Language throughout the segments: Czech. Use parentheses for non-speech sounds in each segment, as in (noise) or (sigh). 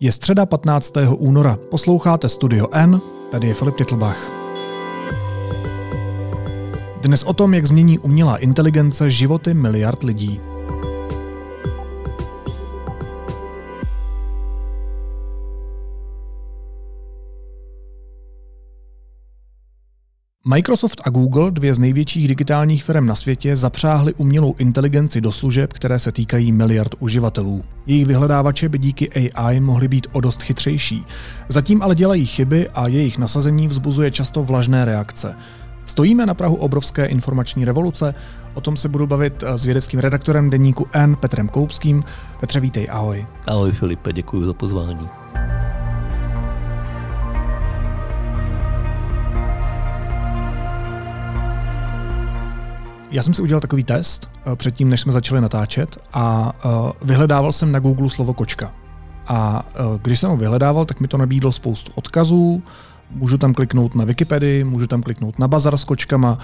Je středa 15. února. Posloucháte Studio N, tady je Filip Titlbach. Dnes o tom, jak změní umělá inteligence životy miliard lidí. Microsoft a Google, dvě z největších digitálních firm na světě, zapřáhly umělou inteligenci do služeb, které se týkají miliard uživatelů. Jejich vyhledávače by díky AI mohly být o dost chytřejší. Zatím ale dělají chyby a jejich nasazení vzbuzuje často vlažné reakce. Stojíme na Prahu obrovské informační revoluce? O tom se budu bavit s vědeckým redaktorem deníku N Petrem Koupským. Petře, vítej, ahoj. Ahoj Filipe, děkuji za pozvání. Já jsem si udělal takový test eh, předtím, než jsme začali natáčet a eh, vyhledával jsem na Google slovo kočka. A eh, když jsem ho vyhledával, tak mi to nabídlo spoustu odkazů, Můžu tam kliknout na Wikipedii, můžu tam kliknout na bazar s kočkama,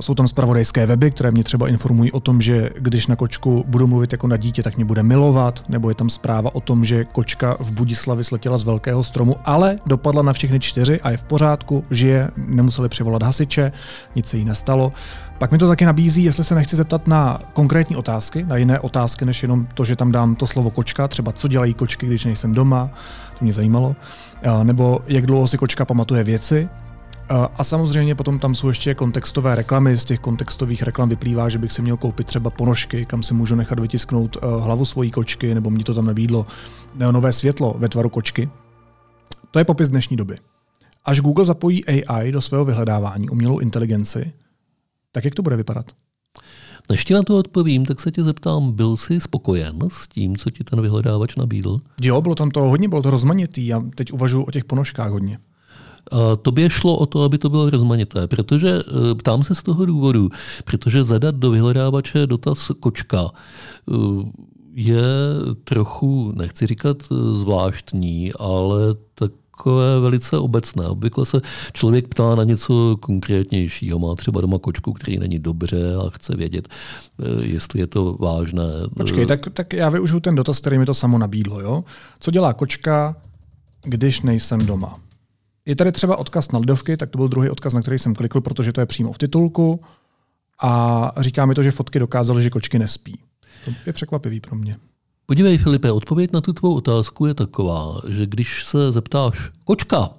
jsou tam spravodajské weby, které mě třeba informují o tom, že když na kočku budu mluvit jako na dítě, tak mě bude milovat, nebo je tam zpráva o tom, že kočka v Budislavi sletěla z velkého stromu, ale dopadla na všechny čtyři a je v pořádku, žije, nemuseli přivolat hasiče, nic se jí nestalo. Pak mi to taky nabízí, jestli se nechci zeptat na konkrétní otázky, na jiné otázky, než jenom to, že tam dám to slovo kočka, třeba co dělají kočky, když nejsem doma, to mě zajímalo, nebo jak dlouho si kočka pamatuje věci. A samozřejmě potom tam jsou ještě kontextové reklamy. Z těch kontextových reklam vyplývá, že bych si měl koupit třeba ponožky, kam si můžu nechat vytisknout hlavu svojí kočky, nebo mě to tam nabídlo neonové světlo ve tvaru kočky. To je popis dnešní doby. Až Google zapojí AI do svého vyhledávání, umělou inteligenci, tak jak to bude vypadat? Než ti na to odpovím, tak se tě zeptám, byl jsi spokojen s tím, co ti ten vyhledávač nabídl? Jo, bylo tam to hodně, bylo to rozmanitý. Já teď uvažuji o těch ponožkách hodně. A tobě šlo o to, aby to bylo rozmanité, protože e, ptám se z toho důvodu, protože zadat do vyhledávače dotaz kočka e, je trochu, nechci říkat e, zvláštní, ale tak takové velice obecné. Obvykle se člověk ptá na něco konkrétnějšího. Má třeba doma kočku, který není dobře a chce vědět, eh, jestli je to vážné. Počkej, tak, tak já využiju ten dotaz, který mi to samo nabídlo. Jo? Co dělá kočka, když nejsem doma? Je tady třeba odkaz na lidovky, tak to byl druhý odkaz, na který jsem klikl, protože to je přímo v titulku. A říká mi to, že fotky dokázaly, že kočky nespí. To je překvapivý pro mě. Podívej, Filipe, odpověď na tu tvou otázku je taková, že když se zeptáš kočka,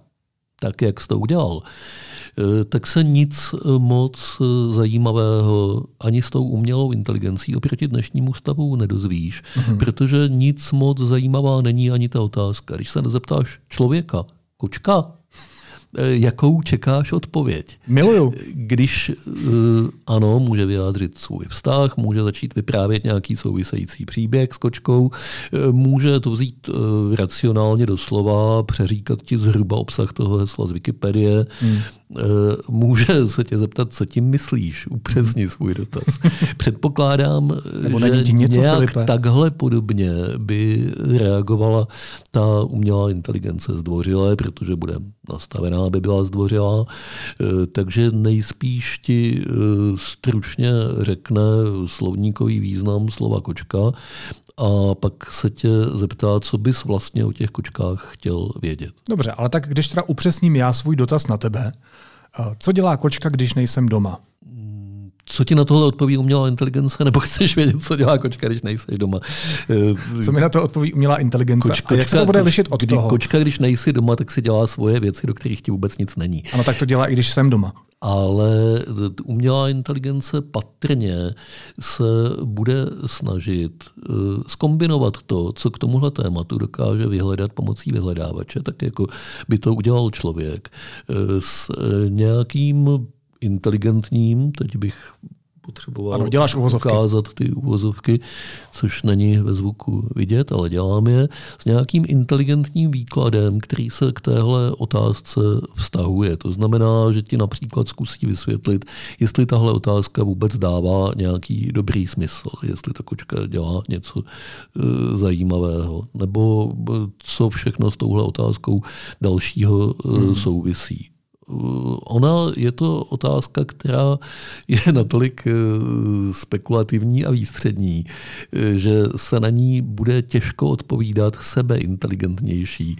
tak jak jsi to udělal, eh, tak se nic moc zajímavého ani s tou umělou inteligencí oproti dnešnímu stavu nedozvíš, mm-hmm. protože nic moc zajímavá není ani ta otázka. Když se nezeptáš člověka, kočka, Eh, jakou čekáš odpověď. Miluju. Když eh, ano, může vyjádřit svůj vztah, může začít vyprávět nějaký související příběh s kočkou, eh, může to vzít racionálně doslova, přeříkat ti zhruba obsah toho hesla z Wikipedie, hmm. Může se tě zeptat, co tím myslíš, upřesni svůj dotaz. (laughs) Předpokládám, že něco, nějak Filipe? takhle podobně by reagovala ta umělá inteligence zdvořilé, protože bude nastavená aby byla zdvořilá, eh, takže nejspíš ti eh, stručně řekne slovníkový význam slova kočka a pak se tě zeptá, co bys vlastně o těch kočkách chtěl vědět. Dobře, ale tak když teda upřesním já svůj dotaz na tebe, eh, co dělá kočka, když nejsem doma? Co ti na tohle odpoví umělá inteligence, nebo (laughs) chceš vědět, co dělá kočka, když nejsi doma? Co mi na to odpoví umělá inteligence? Koč, kočka, a jak se to bude lišit od kdy, toho? Kočka, když nejsi doma, tak si dělá svoje věci, do kterých ti vůbec nic není. Ano, tak to dělá i když jsem doma. Ale umělá inteligence patrně se bude snažit skombinovat eh, to, co k tomuhle tématu dokáže vyhledat pomocí vyhledávače, tak jako by to udělal člověk, eh, s eh, nějakým inteligentním, teď bych potřeboval ano, děláš uvozovky. ukázat ty uvozovky, což není ve zvuku vidět, ale dělám je, s nějakým inteligentním výkladem, který se k téhle otázce vztahuje. To znamená, že ti například zkusí vysvětlit, jestli tahle otázka vůbec dává nějaký dobrý smysl, jestli ta kočka dělá něco e, zajímavého, nebo co všechno s touhle otázkou dalšího e, hmm. souvisí Ona je to otázka, která je (laughs) natolik eh, spekulativní a výstřední, eh, že se na ní bude těžko odpovídat sebeinteligentnější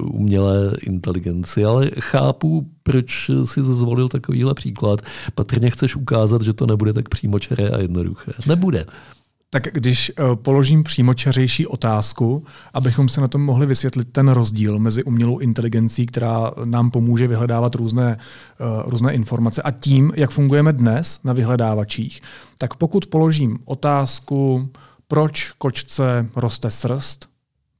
umělé inteligenci. Ale chápu, proč si zvolil takovýhle příklad. Patrně chceš ukázat, že to nebude tak přímočaré a jednoduché. Nebude. Tak když uh, položím přímočařejší otázku, abychom se na tom mohli vysvětlit ten rozdíl mezi umělou inteligencí, která nám pomůže vyhledávat různé, uh, různé informace, a tím, jak fungujeme dnes na vyhledávačích, tak pokud položím otázku, proč kočce roste srst,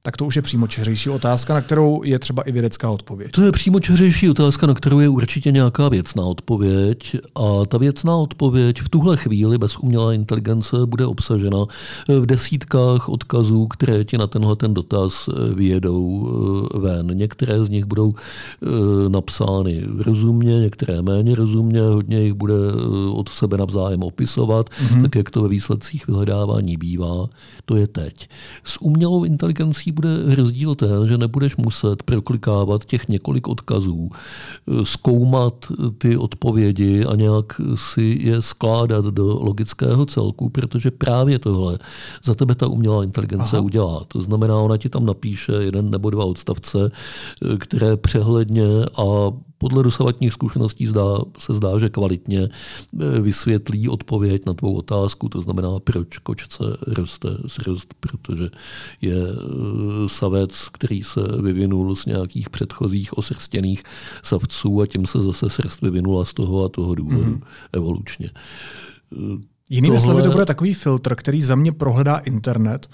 tak to už je přímočařejší otázka, na kterou je třeba i vědecká odpověď. To je přímočařejší otázka, na kterou je určitě nějaká věcná odpověď. A ta věcná odpověď v tuhle chvíli bez umělé inteligence bude obsažena v desítkách odkazů, které ti na tenhle ten dotaz vyjedou eh, ven. Některé z nich budou eh, napsány rozumně, některé méně rozumně, hodně jich bude eh, od sebe navzájem opisovat, mm-hmm. tak jak to ve výsledcích vyhledávání bývá. To je teď. S umělou inteligencí bude rozdíl ten, že nebudeš muset proklikávat těch několik odkazů, zkoumat ty odpovědi a nějak si je skládat do logického celku, protože právě tohle za tebe ta umělá inteligence Aha. udělá. To znamená, ona ti tam napíše jeden nebo dva odstavce, které přehledně a podle dosavatních zkušeností zdá, se zdá, že kvalitně eh, vysvětlí odpověď na tvou otázku, to znamená, proč kočce roste zrost, protože je eh, savec, který se vyvinul z nějakých předchozích osrstěných savců a tím se zase srst vyvinula z toho a toho důvodu mm-hmm. evolučně. Jinými Tohle... slovy, to bude takový filtr, který za mě prohledá internet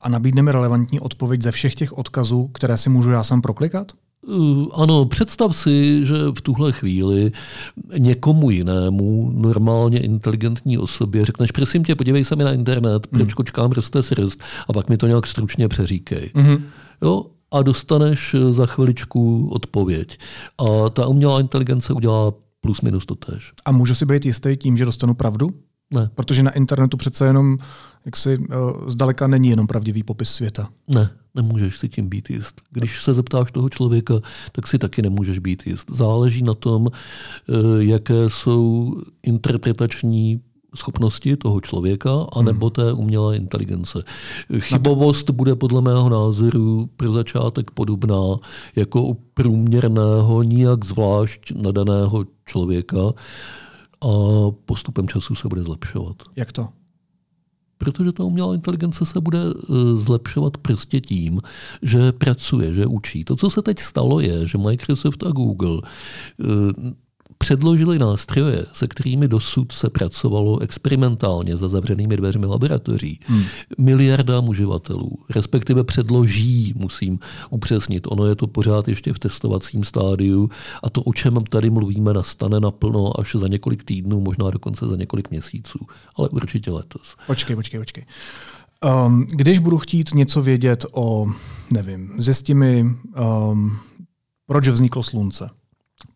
a nabídne mi relevantní odpověď ze všech těch odkazů, které si můžu já sám proklikat? Eh, ano, představ si, že v tuhle chvíli někomu jinému, normálně inteligentní osobě, řekneš, prosím tě, podívej se mi na internet, proč mm. kočkám roste srst a pak mi to nějak stručně přeříkej. Mm-hmm. Jo, a dostaneš eh, za chviličku odpověď. A ta umělá inteligence udělá plus minus to tež. A můžu si být jistý tím, že dostanu pravdu? Ne. Protože na internetu přece jenom jak si uh, zdaleka není jenom pravdivý popis světa. Ne, nemůžeš si tím být jist. Když se zeptáš toho člověka, tak si taky nemůžeš být jist. Záleží na tom, uh, jaké jsou interpretační schopnosti toho člověka anebo hmm. té umělé inteligence. Chybovost bude podle mého názoru pro začátek podobná jako u průměrného, nijak zvlášť nadaného člověka a postupem času se bude zlepšovat. Jak to? Protože ta umělá inteligence se bude e, zlepšovat prostě tím, že pracuje, že učí. To, co se teď stalo, je, že Microsoft a Google e, předložili nástroje, se kterými dosud se pracovalo experimentálně za zavřenými dveřmi laboratoří. Hmm. Miliardám uživatelů, respektive předloží, musím upřesnit. Ono je to pořád ještě v testovacím stádiu a to, o čem tady mluvíme, nastane naplno až za několik týdnů, možná dokonce za několik měsíců, ale určitě letos. Počkej, počkej, počkej. Um, když budu chtít něco vědět o, nevím, zjistí mi, um, proč vzniklo slunce,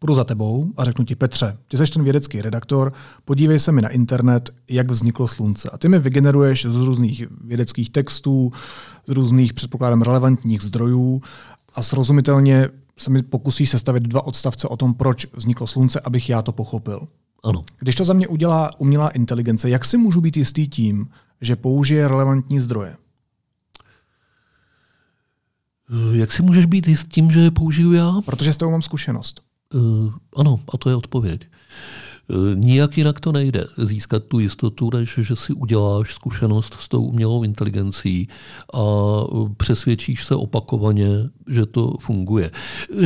půjdu za tebou a řeknu ti, Petře, ty jsi ten vědecký redaktor, podívej se mi na internet, jak vzniklo slunce. A ty mi vygeneruješ z různých vědeckých textů, z různých, předpokládám, relevantních zdrojů a srozumitelně se mi pokusí sestavit dva odstavce o tom, proč vzniklo slunce, abych já to pochopil. Ano. Když to za mě udělá umělá inteligence, jak si můžu být jistý tím, že použije relevantní zdroje? Jak si můžeš být jistý tím, že je použiju já? Protože s tou mám zkušenost. Uh, ano, a to je odpověď. Eh, nijak jinak to nejde získat tu jistotu, než že si uděláš zkušenost s tou umělou inteligencí a přesvědčíš se opakovaně, že to funguje.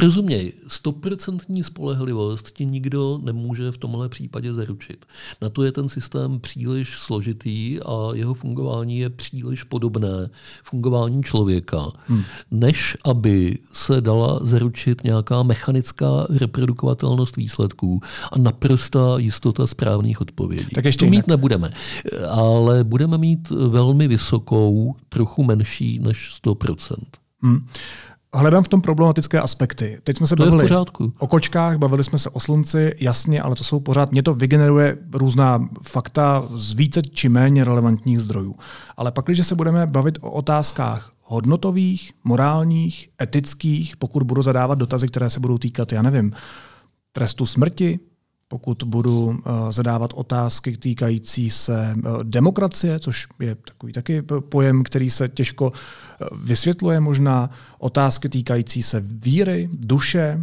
Rozuměj, stoprocentní spolehlivost ti nikdo nemůže v tomhle případě zaručit. Na to je ten systém příliš složitý a jeho fungování je příliš podobné fungování člověka, hmm. než aby se dala zaručit nějaká mechanická reprodukovatelnost výsledků a naprosto jistota správných odpovědí. Tak ještě to mít nebudeme, ale budeme mít velmi vysokou, trochu menší než 100%. Hmm. Hledám v tom problematické aspekty. Teď jsme se to bavili o kočkách, bavili jsme se o slunci, jasně, ale to jsou pořád, mě to vygeneruje různá fakta z více či méně relevantních zdrojů. Ale pak, když se budeme bavit o otázkách hodnotových, morálních, etických, pokud budu zadávat dotazy, které se budou týkat, já nevím, trestu smrti, pokud budu zadávat otázky týkající se demokracie, což je takový taky pojem, který se těžko vysvětluje možná, otázky týkající se víry, duše,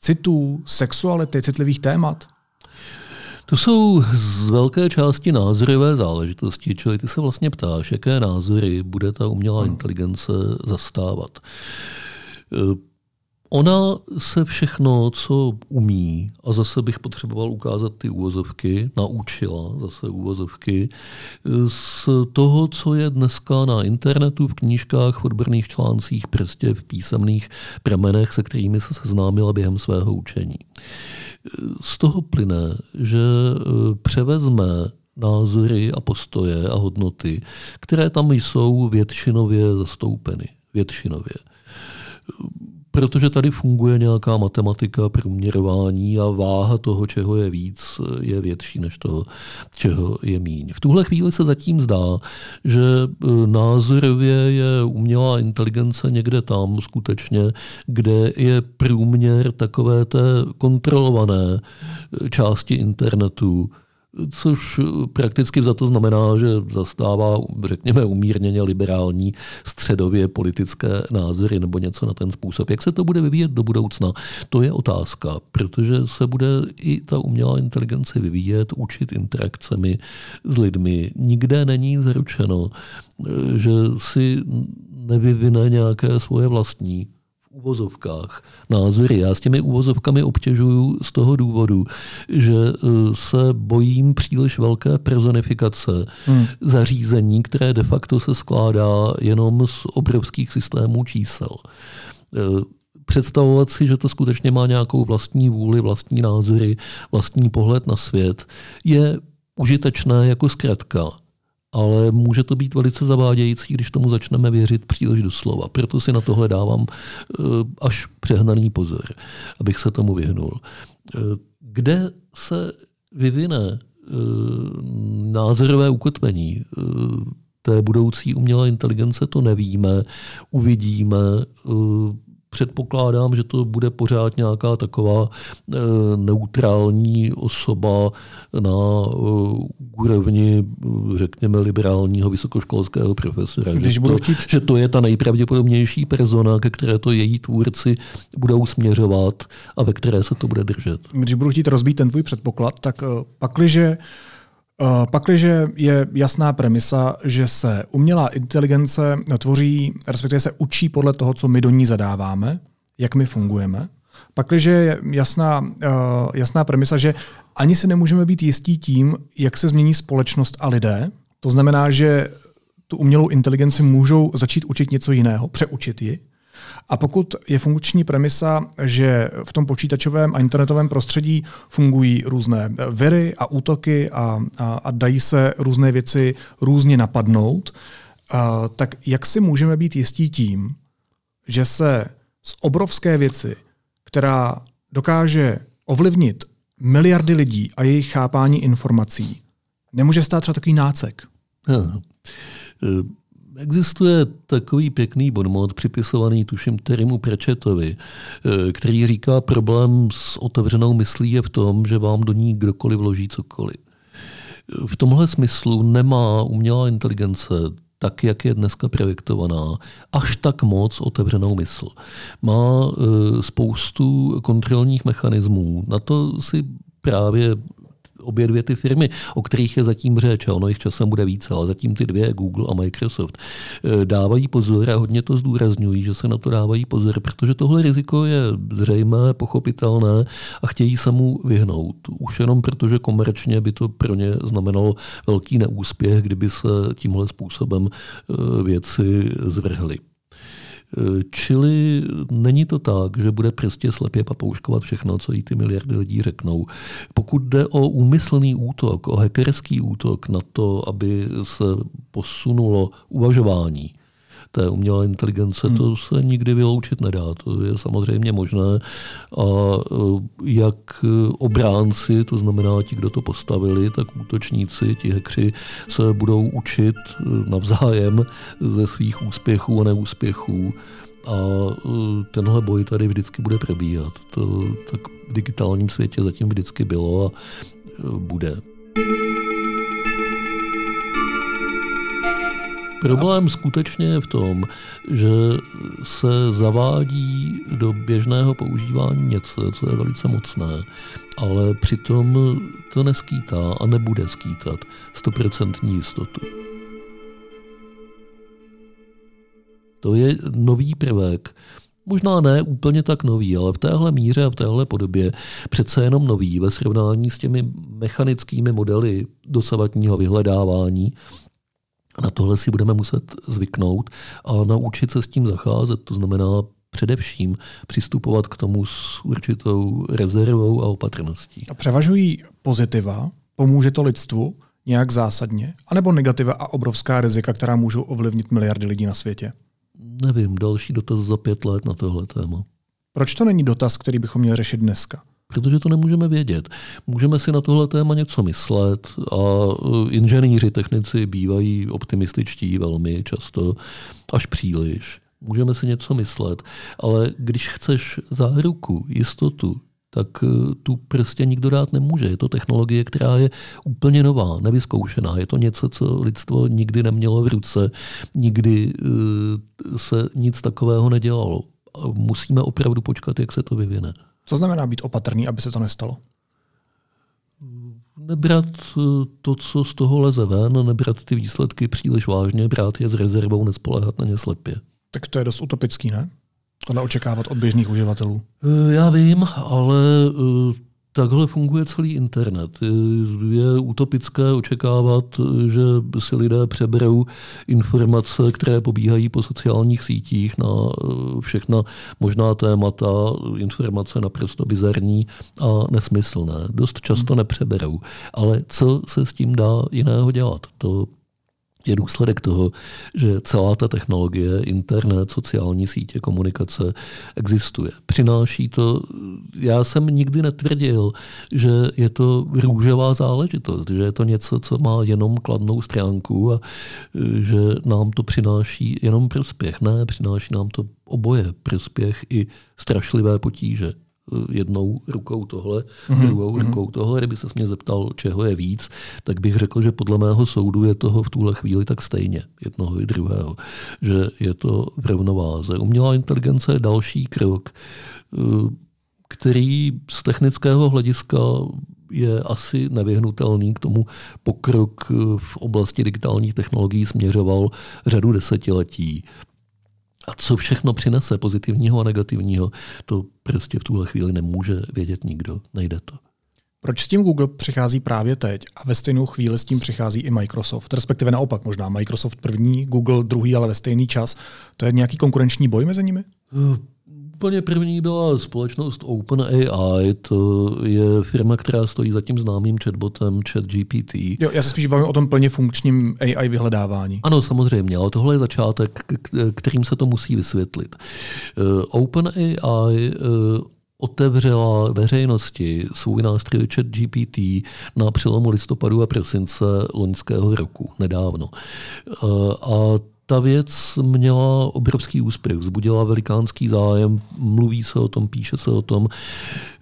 citů, sexuality, citlivých témat. To jsou z velké části názorové záležitosti, čili ty se vlastně ptáš, jaké názory bude ta umělá inteligence zastávat. Ona se všechno, co umí, a zase bych potřeboval ukázat ty úvozovky, naučila zase úvozovky, z toho, co je dneska na internetu, v knížkách, v odborných článcích, prostě v písemných pramenech, se kterými se seznámila během svého učení. Z toho plyne, že e, převezme názory a postoje a hodnoty, které tam jsou většinově zastoupeny. Většinově Protože tady funguje nějaká matematika, průměrování a váha toho, čeho je víc, je větší než toho, čeho je míň. V tuhle chvíli se zatím zdá, že e, názorově je umělá inteligence někde tam skutečně, kde je průměr takové té kontrolované e, části internetu, což prakticky za to znamená, že zastává, řekněme, umírněně liberální středově politické názory nebo něco na ten způsob. Jak se to bude vyvíjet do budoucna, to je otázka, protože se bude i ta umělá inteligence vyvíjet, učit interakcemi s lidmi. Nikde není zaručeno, že si nevyvine nějaké svoje vlastní uvozovkách názory. Já s těmi uvozovkami obtěžuju z toho důvodu, že e, se bojím příliš velké personifikace hmm. zařízení, které de facto se skládá jenom z obrovských systémů čísel e, představovat si, že to skutečně má nějakou vlastní vůli, vlastní názory, vlastní pohled na svět, je užitečné jako zkratka ale může to být velice zavádějící, když tomu začneme věřit příliš doslova. Proto si na tohle dávám eh, až přehnaný pozor, abych se tomu vyhnul. Eh, kde se vyvine eh, názorové ukotvení té budoucí umělé inteligence, to nevíme, uvidíme předpokládám, že to bude pořád nějaká taková e, neutrální osoba na e, úrovni, řekněme, liberálního vysokoškolského profesora. Když že, to, chtít... že to je ta nejpravděpodobnější persona, ke které to její tvůrci budou směřovat a ve které se to bude držet. Když budu chtít rozbít ten tvůj předpoklad, tak uh, pakliže Eh, pakliže je jasná premisa, že se umělá inteligence tvoří, respektive se učí podle toho, co my do ní zadáváme, jak my fungujeme, pakliže je jasná, eh, jasná premisa, že ani si nemůžeme být jistí tím, jak se změní společnost a lidé, to znamená, že tu umělou inteligenci můžou začít učit něco jiného, přeučit ji, a pokud je funkční premisa, že v tom počítačovém a internetovém prostředí fungují různé viry a útoky a, a, a dají se různé věci různě napadnout, a, tak jak si můžeme být jistí tím, že se z obrovské věci, která dokáže ovlivnit miliardy lidí a jejich chápání informací, nemůže stát třeba takový nácek? Aha. Existuje takový pěkný bonmot připisovaný tuším Terimu Prečetovi, eh, který říká, problém s otevřenou myslí je v tom, že vám do ní kdokoliv vloží cokoliv. V tomhle smyslu nemá umělá inteligence tak, jak je dneska projektovaná, až tak moc otevřenou mysl. Má e, spoustu kontrolních mechanismů. Na to si právě obě dvě ty firmy, o kterých je zatím řeč, ono jich časem bude více, ale zatím ty dvě, Google a Microsoft, eh, dávají pozor a hodně to zdůrazňují, že se na to dávají pozor, protože tohle riziko je zřejmé, pochopitelné a chtějí se mu vyhnout. Už jenom protože komerčně by to pro ně znamenalo velký neúspěch, kdyby se tímhle způsobem eh, věci zvrhly. Čili není to tak, že bude prostě slepě papouškovat všechno, co jí ty miliardy lidí řeknou. Pokud jde o úmyslný útok, o hackerský útok na to, aby se posunulo uvažování, té umělé inteligence, hmm. to se nikdy vyloučit nedá. To je samozřejmě možné. A e, jak obránci, to znamená ti, kdo to postavili, tak útočníci, ti hekři se budou učit e, navzájem ze svých úspěchů a neúspěchů A tenhle boj tady vždycky bude probíhat. To tak v digitálním světě zatím vždycky bylo a bude. Problém skutečně je v tom, že se zavádí do běžného používání něco, co je velice mocné, ale přitom to neskýtá a nebude skýtat stoprocentní jistotu. To je nový prvek, Možná ne úplně tak nový, ale v téhle míře a v téhle podobě přece jenom nový ve srovnání s těmi mechanickými modely dosavatního vyhledávání, na tohle si budeme muset zvyknout a naučit se s tím zacházet. To znamená především přistupovat k tomu s určitou rezervou a opatrností. A převažují pozitiva? Pomůže to lidstvu nějak zásadně? A nebo negativa a obrovská rizika, která můžou ovlivnit miliardy lidí na světě? Nevím, další dotaz za pět let na tohle téma. Proč to není dotaz, který bychom měli řešit dneska? Protože to nemůžeme vědět. Můžeme si na tohle téma něco myslet a e, inženýři, technici bývají optimističtí velmi často, až příliš. Můžeme si něco myslet, ale když chceš záruku, jistotu, tak e, tu prostě nikdo dát nemůže. Je to technologie, která je úplně nová, nevyzkoušená. Je to něco, co lidstvo nikdy nemělo v ruce, nikdy e, se nic takového nedělalo. Musíme opravdu počkat, jak se to vyvine. Co znamená být opatrný, aby se to nestalo? Nebrat eh, to, co z toho leze ven, nebrat ty výsledky příliš vážně, brát je s rezervou, nespoléhat na ně slepě. Tak to je dost utopický, ne? To neočekávat od běžných uživatelů. Eh, já vím, ale eh, Takhle funguje celý internet. Je utopické očekávat, že si lidé přeberou informace, které pobíhají po sociálních sítích na eh, všechna možná témata, informace naprosto bizarní a nesmyslné. Dost často nepřeberou. Ale co se s tím dá jiného dělat? To je důsledek toho, že celá ta technologie, internet, sociální sítě, komunikace existuje. Přináší to, já jsem nikdy netvrdil, že je to růžová záležitost, že je to něco, co má jenom kladnou stránku a že nám to přináší jenom prospěch. Ne, přináší nám to oboje, prospěch i strašlivé potíže jednou rukou tohle, mm-hmm. druhou mm-hmm. rukou tohle. Kdyby se mě zeptal, čeho je víc, tak bych řekl, že podle mého soudu je toho v tuhle chvíli tak stejně, jednoho i druhého, že je to v rovnováze. Umělá inteligence je další krok, eh, který z technického hlediska je asi nevyhnutelný k tomu pokrok v oblasti digitálních technologií směřoval řadu desetiletí. A co všechno přinese pozitivního a negativního, to prostě v tuhle chvíli nemůže vědět nikdo. Nejde to. Proč s tím Google přichází právě teď a ve stejnou chvíli s tím přichází i Microsoft? Respektive naopak, možná Microsoft první, Google druhý, ale ve stejný čas. To je nějaký konkurenční boj mezi nimi? Úplně první byla společnost OpenAI, to je firma, která stojí za tím známým chatbotem ChatGPT. Jo, já se spíš bavím o tom plně funkčním AI vyhledávání. Ano, samozřejmě, ale tohle je začátek, kterým se to musí vysvětlit. Eh, OpenAI eh, otevřela veřejnosti svůj nástroj ChatGPT na přelomu listopadu a prosince loňského roku, nedávno. Eh, a ta věc měla obrovský úspěch, vzbudila velikánský zájem, mluví se o tom, píše se o tom.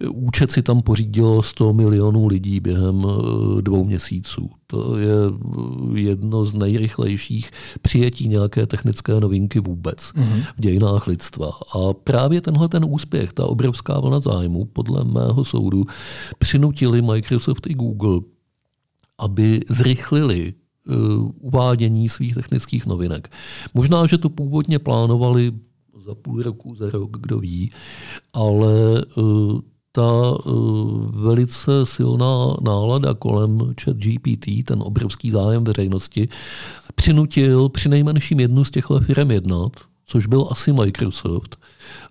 Účet si tam pořídilo 100 milionů lidí během eh, dvou měsíců. To je eh, jedno z nejrychlejších přijetí nějaké technické novinky vůbec mm-hmm. v dějinách lidstva. A právě tenhle ten úspěch, ta obrovská vlna zájmu, podle mého soudu, přinutili Microsoft i Google, aby zrychlili uvádění svých technických novinek. Možná, že to původně plánovali za půl roku, za rok, kdo ví, ale eh, ta eh, velice silná nálada kolem chat GPT, ten obrovský zájem veřejnosti, přinutil při nejmenším jednu z těchto firm jednat, což byl asi Microsoft.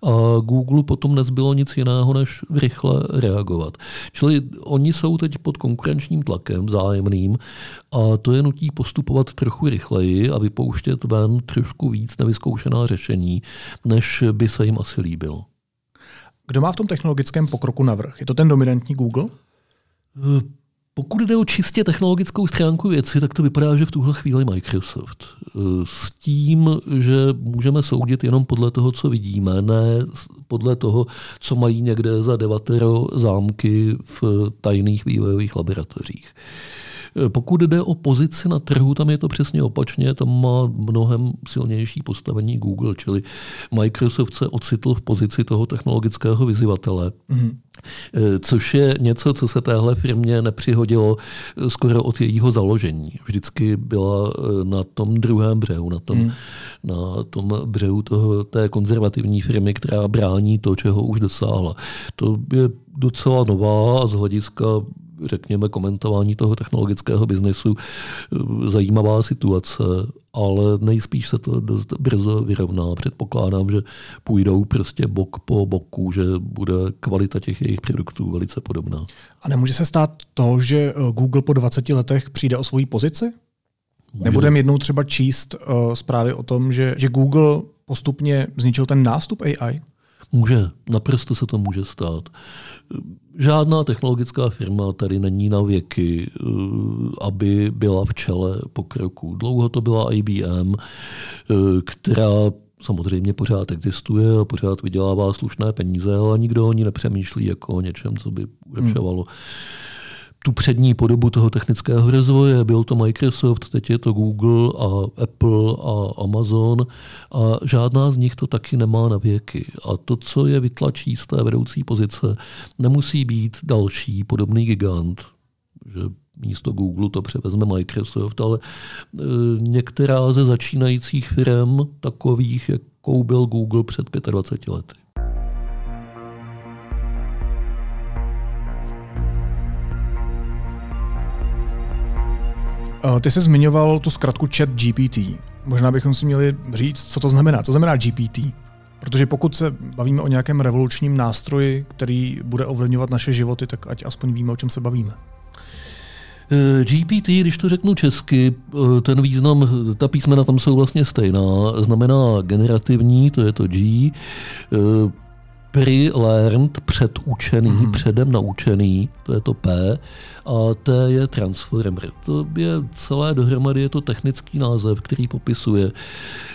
A Google potom nezbylo nic jiného, než rychle reagovat. Čili oni jsou teď pod konkurenčním tlakem vzájemným a to je nutí postupovat trochu rychleji a vypouštět ven trošku víc nevyzkoušená řešení, než by se jim asi líbilo. Kdo má v tom technologickém pokroku navrh? Je to ten dominantní Google? Pokud jde o čistě technologickou stránku věci, tak to vypadá, že v tuhle chvíli Microsoft. S tím, že můžeme soudit jenom podle toho, co vidíme, ne podle toho, co mají někde za devatero zámky v tajných vývojových laboratořích. Pokud jde o pozici na trhu, tam je to přesně opačně, tam má mnohem silnější postavení Google, čili Microsoft se ocitl v pozici toho technologického vyzývatele. Mm-hmm což je něco, co se téhle firmě nepřihodilo skoro od jejího založení. Vždycky byla eh, na tom druhém břehu, na tom, hmm. na tom břehu toho, té konzervativní firmy, která brání to, čeho už dosáhla. To je docela nová a z hlediska řekněme, komentování toho technologického biznesu eh, zajímavá situace, ale nejspíš se to dost brzo vyrovná. Předpokládám, že půjdou prostě bok po boku, že bude kvalita těch jejich produktů velice podobná. A nemůže se stát to, že eh, Google po 20 letech přijde o svoji pozici? Může. Nebudeme jednou třeba číst uh, zprávy o tom, že, že Google postupně zničil ten nástup AI? Může, naprosto se to může stát. Žádná technologická firma tady není na věky, eh, aby byla v čele pokroku. Dlouho to byla IBM, eh, která samozřejmě pořád existuje a pořád vydělává slušné peníze, ale nikdo o ní nepřemýšlí jako o něčem, co by ulepšovalo. Hmm tu přední podobu toho technického rozvoje. Byl to Microsoft, teď je to Google a Apple a Amazon a žádná z nich to taky nemá na věky. A to, co je vytlačí z té vedoucí pozice, nemusí být další podobný gigant, že místo Google to převezme Microsoft, ale e, některá ze začínajících firm, takových, jakou byl Google před 25 lety. Ty jsi zmiňoval tu zkratku chat GPT. Možná bychom si měli říct, co to znamená. Co znamená GPT? Protože pokud se bavíme o nějakém revolučním nástroji, který bude ovlivňovat naše životy, tak ať aspoň víme, o čem se bavíme. Eh, GPT, když to řeknu česky, eh, ten význam, ta písmena tam jsou vlastně stejná. Znamená generativní, to je to G, pre-learned, předučený, mm-hmm. předem naučený, to je to P, a T je transformer. To je celé dohromady, je to technický název, který popisuje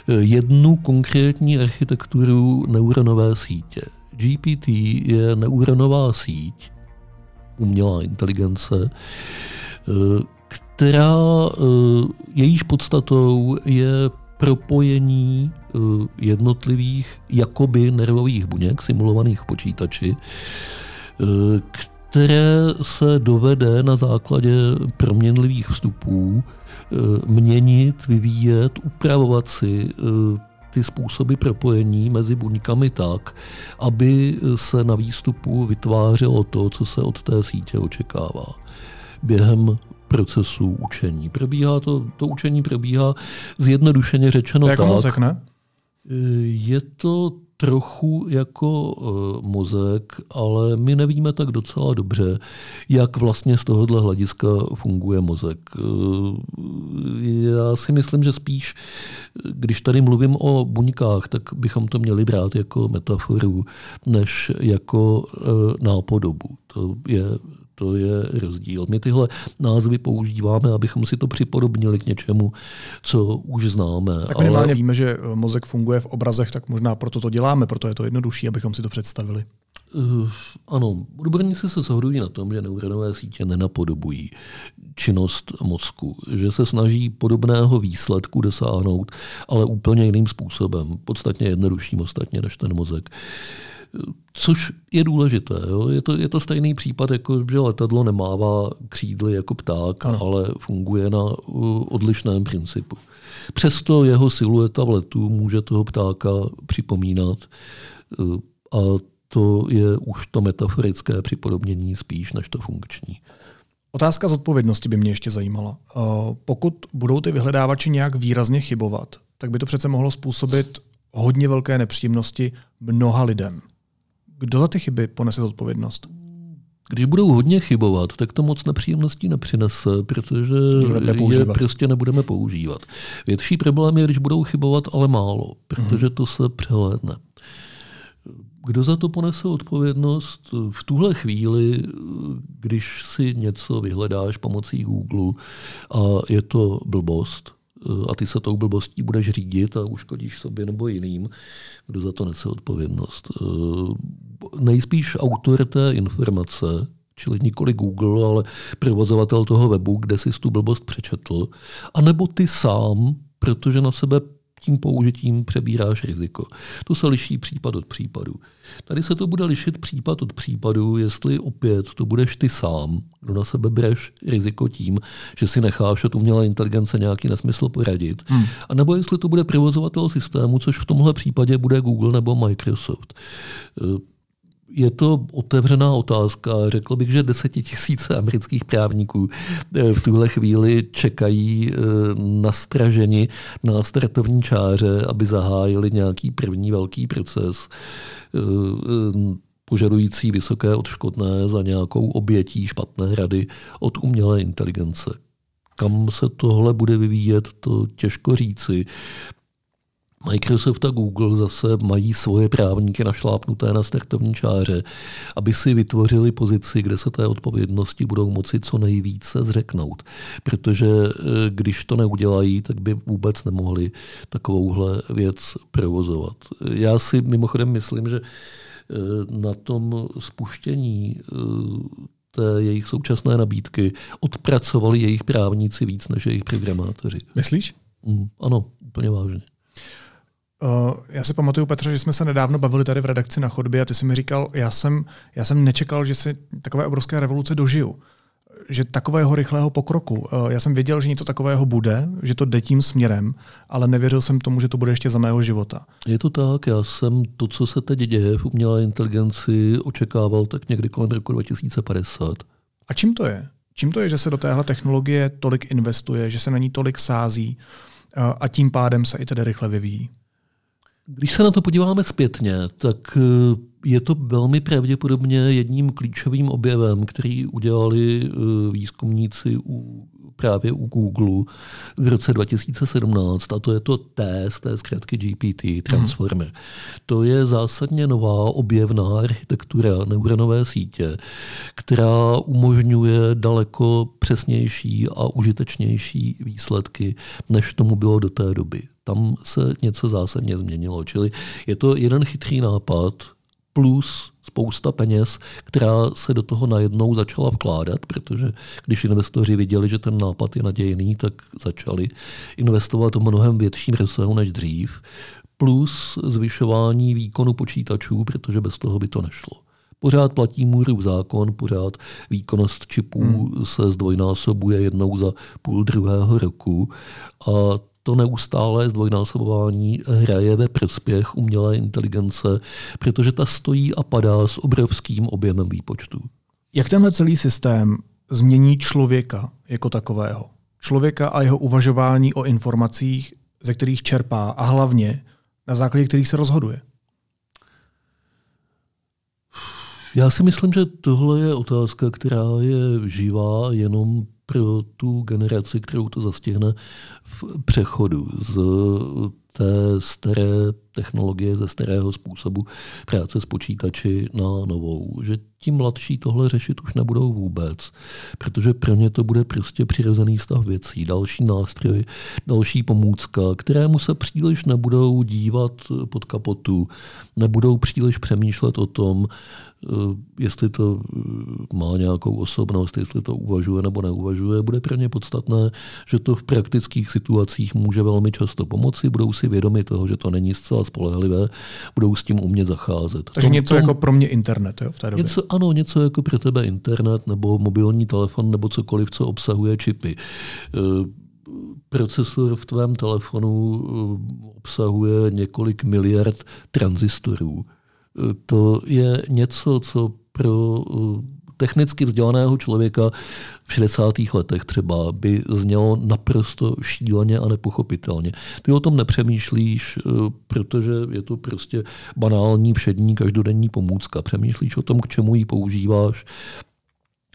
eh, jednu konkrétní architekturu neuronové sítě. GPT je neuronová síť, umělá inteligence, eh, která eh, jejíž podstatou je propojení jednotlivých jakoby nervových buněk simulovaných v počítači, eh, které se dovede na základě proměnlivých vstupů eh, měnit, vyvíjet, upravovat si ty způsoby propojení mezi buňkami tak, aby se na výstupu vytvářelo to, co se od té sítě očekává. Během procesů učení. Probíhá to, to učení probíhá zjednodušeně řečeno jako tak. mozek, ne? Je to trochu jako uh, mozek, ale my nevíme tak docela dobře, jak vlastně z tohohle hlediska funguje mozek. Uh, já si myslím, že spíš, když tady mluvím o buňkách, tak bychom to měli brát jako metaforu, než jako uh, nápodobu. To je to je rozdíl. My tyhle názvy používáme, abychom si to připodobnili k něčemu, co už známe. Tak minimálně ale... víme, že eh, mozek funguje v obrazech, tak možná proto to děláme, proto je to jednodušší, abychom si to představili. Uh, ano, odborníci se shodují na tom, že neuronové sítě nenapodobují činnost mozku, že se snaží podobného výsledku dosáhnout, ale úplně jiným způsobem, podstatně jednodušším ostatně než ten mozek. Uh, Což je důležité. Jo? Je, to, je to stejný případ, jako že letadlo nemává křídly jako pták, ano. ale funguje na odlišném principu. Přesto jeho silueta v letu může toho ptáka připomínat e, a to je už to metaforické připodobnění spíš než to funkční. Otázka zodpovědnosti by mě ještě zajímala. E, pokud budou ty vyhledávači nějak výrazně chybovat, tak by to přece mohlo způsobit hodně velké nepříjemnosti mnoha lidem kdo za ty chyby ponese zodpovědnost? Když budou hodně chybovat, tak to moc nepříjemností nepřinese, protože je prostě nebudeme používat. Větší problém je, když budou chybovat, ale málo, protože to se přehlédne. Kdo za to ponese odpovědnost? V tuhle chvíli, když si něco vyhledáš pomocí Google a je to blbost, a ty se tou blbostí budeš řídit a uškodíš sobě nebo jiným, kdo za to nese odpovědnost. Nejspíš autor té informace, čili nikoli Google, ale provozovatel toho webu, kde si tu blbost přečetl, anebo ty sám, protože na sebe tím použitím přebíráš riziko. To se liší případ od případu. Tady se to bude lišit případ od případu, jestli opět to budeš ty sám, kdo na sebe bereš riziko tím, že si necháš od umělé inteligence nějaký nesmysl poradit, hmm. a nebo jestli to bude provozovatel systému, což v tomhle případě bude Google nebo Microsoft je to otevřená otázka. Řekl bych, že desetitisíce amerických právníků eh, v tuhle chvíli čekají eh, nastraženi na startovní čáře, aby zahájili nějaký první velký proces eh, požadující vysoké odškodné za nějakou obětí špatné rady od umělé inteligence. Kam se tohle bude vyvíjet, to těžko říci. Microsoft a Google zase mají svoje právníky našlápnuté na startovní čáře, aby si vytvořili pozici, kde se té odpovědnosti budou moci co nejvíce zřeknout. Protože eh, když to neudělají, tak by vůbec nemohli takovouhle věc provozovat. Já si mimochodem myslím, že eh, na tom spuštění eh, té jejich současné nabídky odpracovali jejich právníci víc než jejich programátoři. Myslíš? Mm, ano, úplně vážně. Uh, já si pamatuju, Petra, že jsme se nedávno bavili tady v redakci na chodbě a ty jsi mi říkal, já jsem, já jsem nečekal, že si takové obrovské revoluce dožiju. Že takového rychlého pokroku. Uh, já jsem věděl, že něco takového bude, že to jde tím směrem, ale nevěřil jsem tomu, že to bude ještě za mého života. Je to tak, já jsem to, co se teď děje v umělé inteligenci, očekával tak někdy kolem roku 2050. A čím to je? Čím to je, že se do téhle technologie tolik investuje, že se na ní tolik sází uh, a tím pádem se i tedy rychle vyvíjí? Když se na to podíváme zpětně, tak eh, je to velmi pravděpodobně jedním klíčovým objevem, který udělali eh, výzkumníci u, právě u Google v roce 2017, a to je to T z té zkrátky GPT, Transformer. Hmm. To je zásadně nová objevná architektura neuronové sítě, která umožňuje daleko přesnější a užitečnější výsledky, než tomu bylo do té doby. Tam se něco zásadně změnilo. Čili je to jeden chytrý nápad, plus spousta peněz, která se do toho najednou začala vkládat, protože když investoři viděli, že ten nápad je nadějný, tak začali investovat v mnohem větším rozsahu než dřív, plus zvyšování výkonu počítačů, protože bez toho by to nešlo. Pořád platí Můrův zákon, pořád výkonnost čipů hmm. se zdvojnásobuje jednou za půl druhého roku a to neustálé zdvojnásobování hraje ve prospěch umělé inteligence, protože ta stojí a padá s obrovským objemem výpočtu. Jak tenhle celý systém změní člověka jako takového? Člověka a jeho uvažování o informacích, ze kterých čerpá a hlavně na základě kterých se rozhoduje? Já si myslím, že tohle je otázka, která je živá jenom pro tu generaci, kterou to zastihne v přechodu z té staré technologie, ze starého způsobu práce s počítači na novou. Že ti mladší tohle řešit už nebudou vůbec, protože pro ně to bude prostě přirozený stav věcí, další nástroj, další pomůcka, kterému se příliš nebudou dívat pod kapotu, nebudou příliš přemýšlet o tom, jestli to eh, má nějakou osobnost, jestli to uvažuje nebo neuvažuje, bude pro ně podstatné, že to v praktických situacích může velmi často pomoci, budou si vědomi toho, že to není zcela spolehlivé, budou s tím umět zacházet. Takže tom, něco tom, jako pro mě internet jo, v té době? Něco, ano, něco jako pro tebe internet nebo mobilní telefon nebo cokoliv, co obsahuje čipy eh, procesor v tvém telefonu obsahuje několik miliard tranzistorů to je něco, co pro uh, technicky vzdělaného člověka v 60. letech třeba by znělo naprosto šíleně a nepochopitelně. Ty o tom nepřemýšlíš, uh, protože je to prostě banální, všední, každodenní pomůcka. Přemýšlíš o tom, k čemu ji používáš,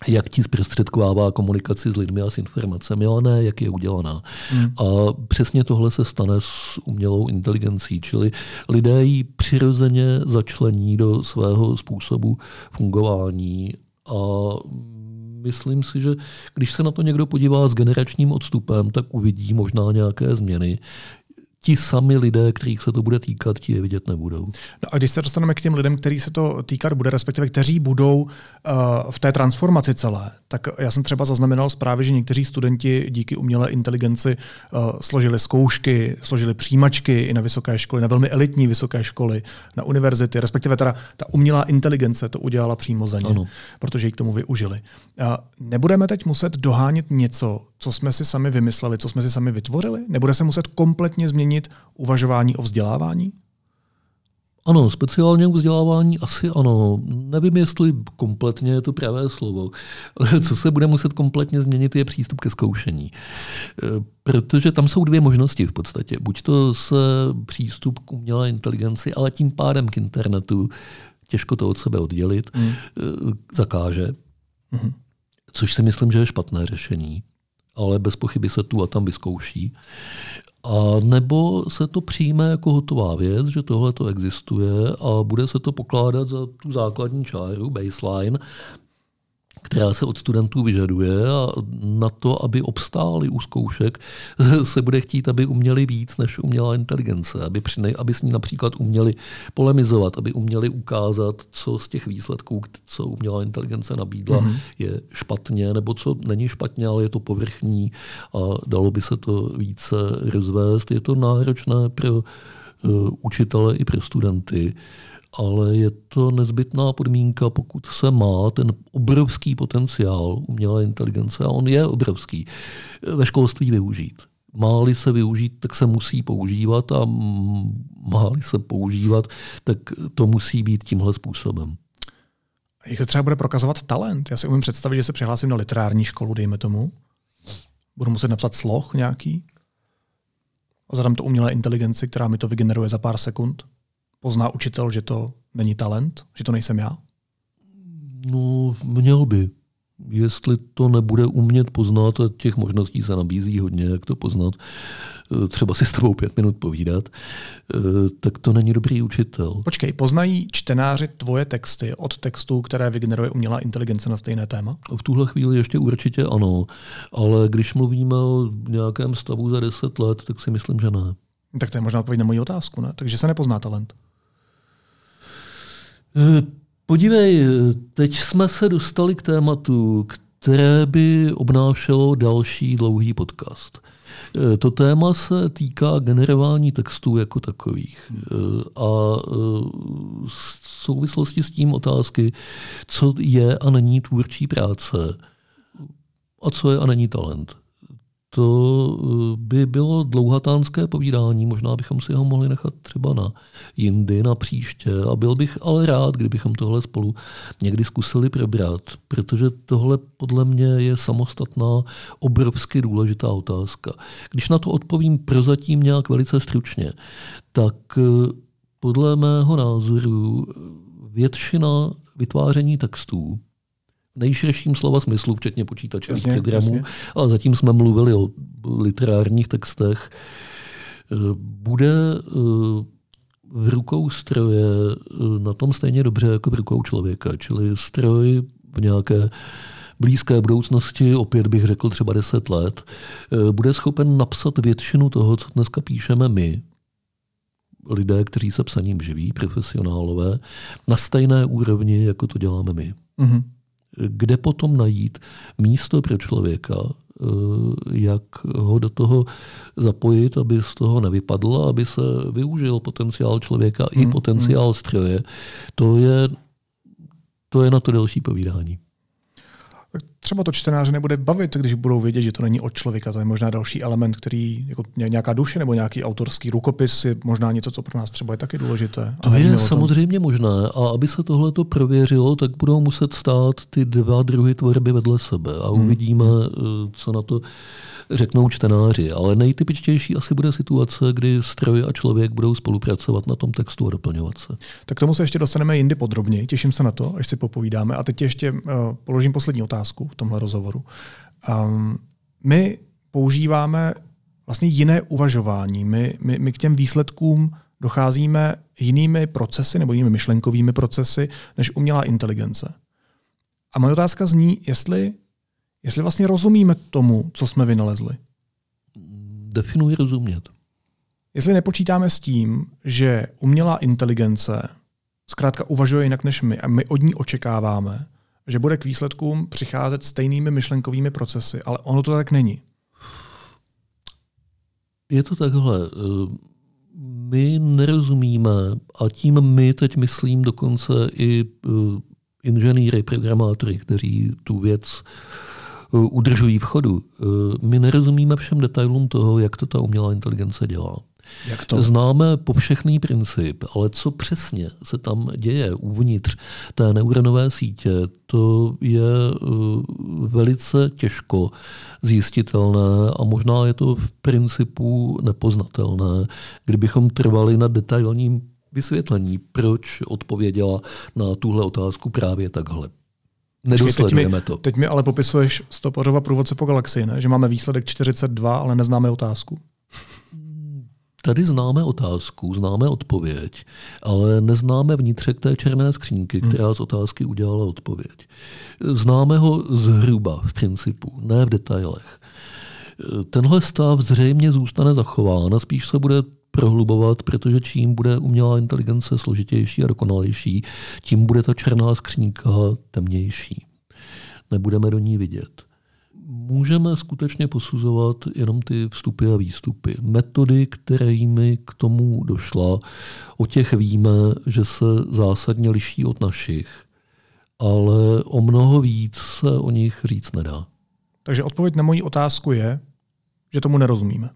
jak ti zprostředkovává komunikaci s lidmi a s informacemi, ale ne, jak je udělaná. Hmm. A přesně tohle se stane s umělou inteligencí, čili lidé ji přirozeně začlení do svého způsobu fungování a myslím si, že když se na to někdo podívá s generačním odstupem, tak uvidí možná nějaké změny, ti sami lidé, kterých se to bude týkat, ti je vidět nebudou. No a když se dostaneme k těm lidem, který se to týkat bude, respektive kteří budou uh, v té transformaci celé, tak já jsem třeba zaznamenal zprávy, že někteří studenti díky umělé inteligenci uh, složili zkoušky, složili přijímačky i na vysoké školy, na velmi elitní vysoké školy, na univerzity, respektive teda ta umělá inteligence to udělala přímo za ně, ano. protože ji k tomu využili. Uh, nebudeme teď muset dohánět něco, co jsme si sami vymysleli, co jsme si sami vytvořili? Nebude se muset kompletně změnit uvažování o vzdělávání? Ano, speciálně u vzdělávání asi ano. Nevím, jestli kompletně je to pravé slovo. Co se bude muset kompletně změnit, je přístup ke zkoušení. E, protože tam jsou dvě možnosti v podstatě. Buď to se přístup k umělé inteligenci, ale tím pádem k internetu, těžko to od sebe oddělit, mm. zakáže. Mm. Což si myslím, že je špatné řešení ale bez pochyby se tu a tam vyzkouší. A nebo se to přijme jako hotová věc, že tohle to existuje a bude se to pokládat za tu základní čáru, baseline, která se od studentů vyžaduje a na to, aby obstáli u zkoušek, (laughs) se bude chtít, aby uměli víc, než uměla inteligence, aby, přine, aby s ní například uměli polemizovat, aby uměli ukázat, co z těch výsledků, co umělá inteligence nabídla, mm-hmm. je špatně, nebo co není špatně, ale je to povrchní a dalo by se to více rozvést. Je to náročné pro uh, učitele i pro studenty ale je to nezbytná podmínka, pokud se má ten obrovský potenciál umělé inteligence, a on je obrovský, ve školství využít. Máli se využít, tak se musí používat a máli se používat, tak to musí být tímhle způsobem. Jak se třeba bude prokazovat talent? Já si umím představit, že se přihlásím na literární školu, dejme tomu. Budu muset napsat sloh nějaký a zadám to umělé inteligenci, která mi to vygeneruje za pár sekund pozná učitel, že to není talent, že to nejsem já? No, měl by. Jestli to nebude umět poznat, a těch možností se nabízí hodně, jak to poznat, eh, třeba si s tebou pět minut povídat, eh, tak to není dobrý učitel. Počkej, poznají čtenáři tvoje texty od textů, které vygeneruje umělá inteligence na stejné téma? V tuhle chvíli ještě určitě ano, ale když mluvíme o nějakém stavu za deset let, tak si myslím, že ne. Tak to je možná odpověď na moji otázku, ne? Takže se nepozná talent. Eh, podívej, teď jsme se dostali k tématu, které by obnášelo další dlouhý podcast. Eh, to téma se týká generování textů jako takových. Eh, a v souvislosti s tím otázky, co je a není tvůrčí práce a co je a není talent to eh, by bylo dlouhatánské povídání, možná bychom si ho mohli nechat třeba na jindy, na příště a byl bych ale rád, kdybychom tohle spolu někdy zkusili probrat, protože tohle podle mě je samostatná, obrovsky důležitá otázka. Když na to odpovím prozatím nějak velice stručně, tak eh, podle mého názoru většina vytváření textů nejširším slova smyslu, včetně počítačových jasně, programů, jasně. ale zatím jsme mluvili o literárních textech, eh, bude eh, v rukou stroje eh, na tom stejně dobře jako v rukou člověka. Čili stroj v nějaké blízké budoucnosti, opět bych řekl třeba 10 let, bude schopen napsat většinu toho, co dneska píšeme my, lidé, kteří se psaním živí, profesionálové, na stejné úrovni, jako to děláme my. Mm-hmm kde potom najít místo pro člověka, eh, jak ho do toho zapojit, aby z toho nevypadl, aby se využil potenciál člověka hmm. i potenciál hmm. stroje, to je, to je na to další povídání třeba to čtenáře nebude bavit, když budou vědět, že to není od člověka. To je možná další element, který jako nějaká duše nebo nějaký autorský rukopis je možná něco, co pro nás třeba je taky důležité. To je samozřejmě možné. A aby se tohle to prověřilo, tak budou muset stát ty dva druhy tvorby vedle sebe. A hmm. uvidíme, hmm. co na to řeknou čtenáři. Ale nejtypičtější asi bude situace, kdy stroj a člověk budou spolupracovat na tom textu a doplňovat se. Tak tomu se ještě dostaneme jindy podrobněji. Těším se na to, až si popovídáme. A teď ještě uh, položím poslední otázku v tomhle rozhovoru. Um, my používáme vlastně jiné uvažování. My, my, my k těm výsledkům docházíme jinými procesy nebo jinými myšlenkovými procesy než umělá inteligence. A moje otázka zní, jestli, jestli vlastně rozumíme tomu, co jsme vynalezli. Definuji rozumět. Jestli nepočítáme s tím, že umělá inteligence zkrátka uvažuje jinak než my a my od ní očekáváme, že bude k výsledkům přicházet stejnými myšlenkovými procesy, ale ono to tak není. Je to takhle. My nerozumíme, a tím my teď myslím dokonce i eh, inženýry, programátory, kteří tu věc eh, udržují v chodu. Eh, my nerozumíme všem detailům toho, jak to ta umělá inteligence dělá. Jak to? Známe povšechný princip, ale co přesně se tam děje uvnitř té neuronové sítě, to je uh, velice těžko zjistitelné a možná je to v principu nepoznatelné, kdybychom trvali na detailním vysvětlení, proč odpověděla na tuhle otázku právě takhle. Nedosledujeme teď mi, to. Teď mi ale popisuješ stopořova průvodce po galaxii, ne? že máme výsledek 42, ale neznáme otázku. Tady známe otázku, známe odpověď, ale neznáme vnitřek té černé skřínky, hmm. která z otázky udělala odpověď. Známe ho zhruba v principu, ne v detailech. Tenhle stav zřejmě zůstane zachován a spíš se bude prohlubovat, protože čím bude umělá inteligence složitější a dokonalejší, tím bude ta černá skřínka temnější. Nebudeme do ní vidět můžeme skutečně posuzovat jenom ty vstupy a výstupy. Metody, kterými k tomu došla, o těch víme, že se zásadně liší od našich, ale o mnoho víc se o nich říct nedá. Takže odpověď na moji otázku je, že tomu nerozumíme.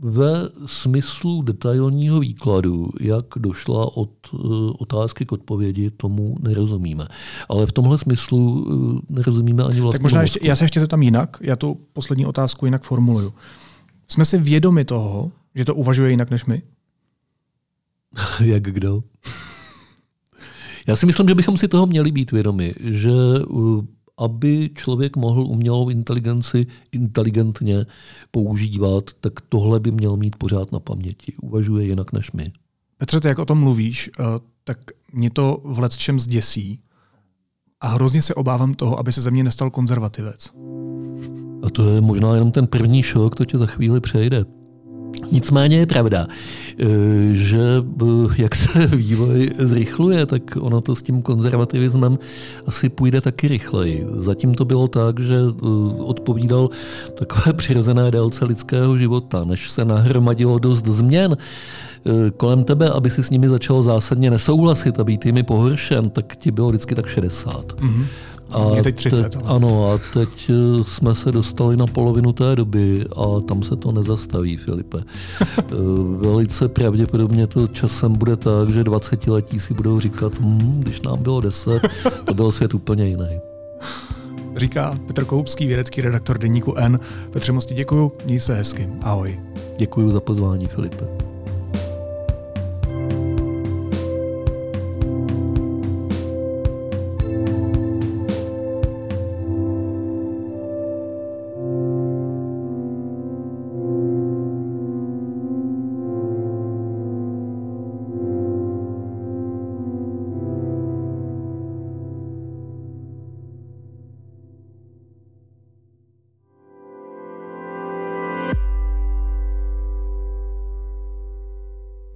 Ve smyslu detailního výkladu, jak došla od uh, otázky k odpovědi, tomu nerozumíme. Ale v tomhle smyslu uh, nerozumíme ani vlastně. Tak možná ještě, já se ještě zeptám jinak, já tu poslední otázku jinak formuluju. Jsme si vědomi toho, že to uvažuje jinak než my? (laughs) jak kdo? Já si myslím, že bychom si toho měli být vědomi, že uh, aby člověk mohl umělou inteligenci inteligentně používat, tak tohle by měl mít pořád na paměti. Uvažuje jinak než my. Petře, ty jak o tom mluvíš, eh, tak mě to v lecčem zděsí a hrozně se obávám toho, aby se ze mě nestal konzervativec. A to je možná jenom ten první šok, to tě za chvíli přejde. Nicméně je pravda, eh, že eh, jak se (laughs) vývoj zrychluje, tak ono to s tím konzervativismem asi půjde taky rychleji. Zatím to bylo tak, že eh, odpovídal takové (laughs) přirozené délce lidského života, než se nahromadilo dost změn kolem tebe, aby si s nimi začal zásadně nesouhlasit a být jimi pohoršen, tak ti bylo vždycky tak 60. Mm-hmm. A je teď 30. Teď, ano, a teď eh, jsme se dostali na polovinu té doby a tam se to nezastaví, Filipe. Eh, velice pravděpodobně to časem bude tak, že 20 letí si budou říkat, hm, když nám bylo 10, to byl svět úplně jiný. Říká Petr Koupský, vědecký redaktor Deníku N. Petře, moc děkuju, měj se hezky. Ahoj. Děkuji za pozvání, Filipe.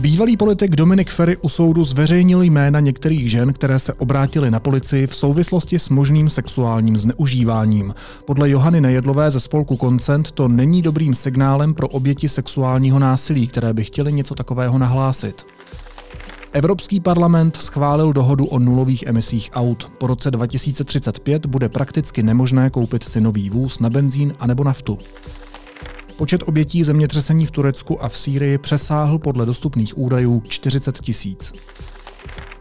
Bývalý politik Dominik Ferry u soudu zveřejnil jména některých žen, které se obrátily na policii v souvislosti s možným sexuálním zneužíváním. Podle Johany Nejedlové ze spolku Koncent to není dobrým signálem pro oběti sexuálního násilí, které by chtěli něco takového nahlásit. Evropský parlament schválil dohodu o nulových emisích aut. Po roce 2035 bude prakticky nemožné koupit si nový vůz na benzín anebo naftu. Počet obětí zemětřesení v Turecku a v Sýrii přesáhl podle dostupných údajů 40 tisíc.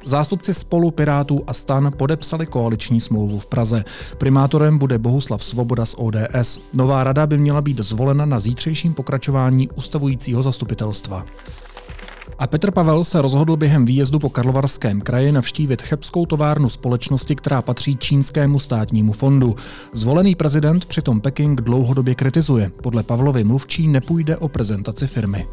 Zástupci spolu Pirátů a stan podepsali koaliční smlouvu v Praze. Primátorem bude Bohuslav Svoboda z ODS. Nová rada by měla být zvolena na zítřejším pokračování ustavujícího zastupitelstva. A Petr Pavel se rozhodl během výjezdu po Karlovarském kraji navštívit chebskou továrnu společnosti, která patří čínskému státnímu fondu. Zvolený prezident přitom Peking dlouhodobě kritizuje. Podle Pavlovy mluvčí nepůjde o prezentaci firmy.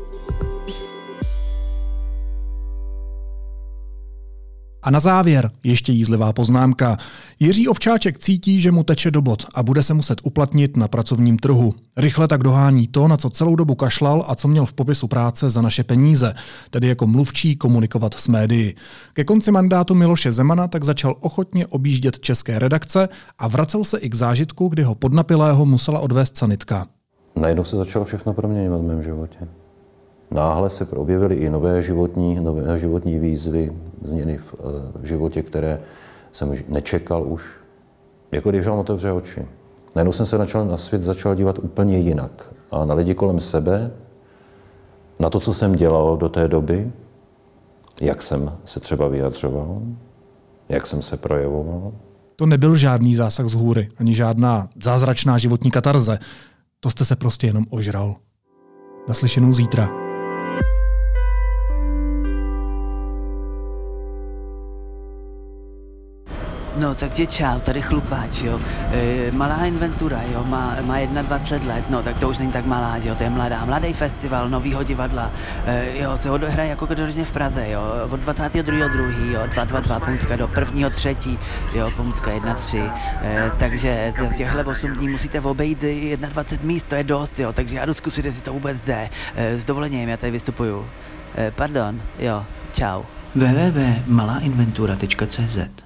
A na závěr ještě jízlivá poznámka. Jiří Ovčáček cítí, že mu teče do bod a bude se muset uplatnit na pracovním trhu. Rychle tak dohání to, na co celou dobu kašlal a co měl v popisu práce za naše peníze, tedy jako mluvčí komunikovat s médií. Ke konci mandátu Miloše Zemana tak začal ochotně objíždět české redakce a vracel se i k zážitku, kdy ho podnapilého musela odvést sanitka. Najednou se začalo všechno proměňovat v mém životě. Náhle se objevily i nové životní, nové životní výzvy, změny v uh, životě, které jsem nečekal už. Jako když vám otevře oči. Najednou jsem se začal na svět začal dívat úplně jinak. A na lidi kolem sebe, na to, co jsem dělal do té doby, jak jsem se třeba vyjadřoval, jak jsem se projevoval. To nebyl žádný zásah z hůry, ani žádná zázračná životní katarze. To jste se prostě jenom ožral. Naslyšenou zítra. No, takže čau, tady chlupáč, jo. E, malá inventura, jo, má, má 21 let, no, tak to už není tak malá, jo, to je mladá. Mladý festival, novýho divadla, e, jo, se odehraje jako každoročně v Praze, jo, od 22. 2. jo, 222 pomůcka do 1. 3. jo, pomůcka 1 3. E, takže těchhle 8 dní musíte obejít 21 míst, to je dost, jo, takže já jdu zkusit, jestli to vůbec jde. E, s dovolením, já tady vystupuju. E, pardon, jo, čau. www.malainventura.cz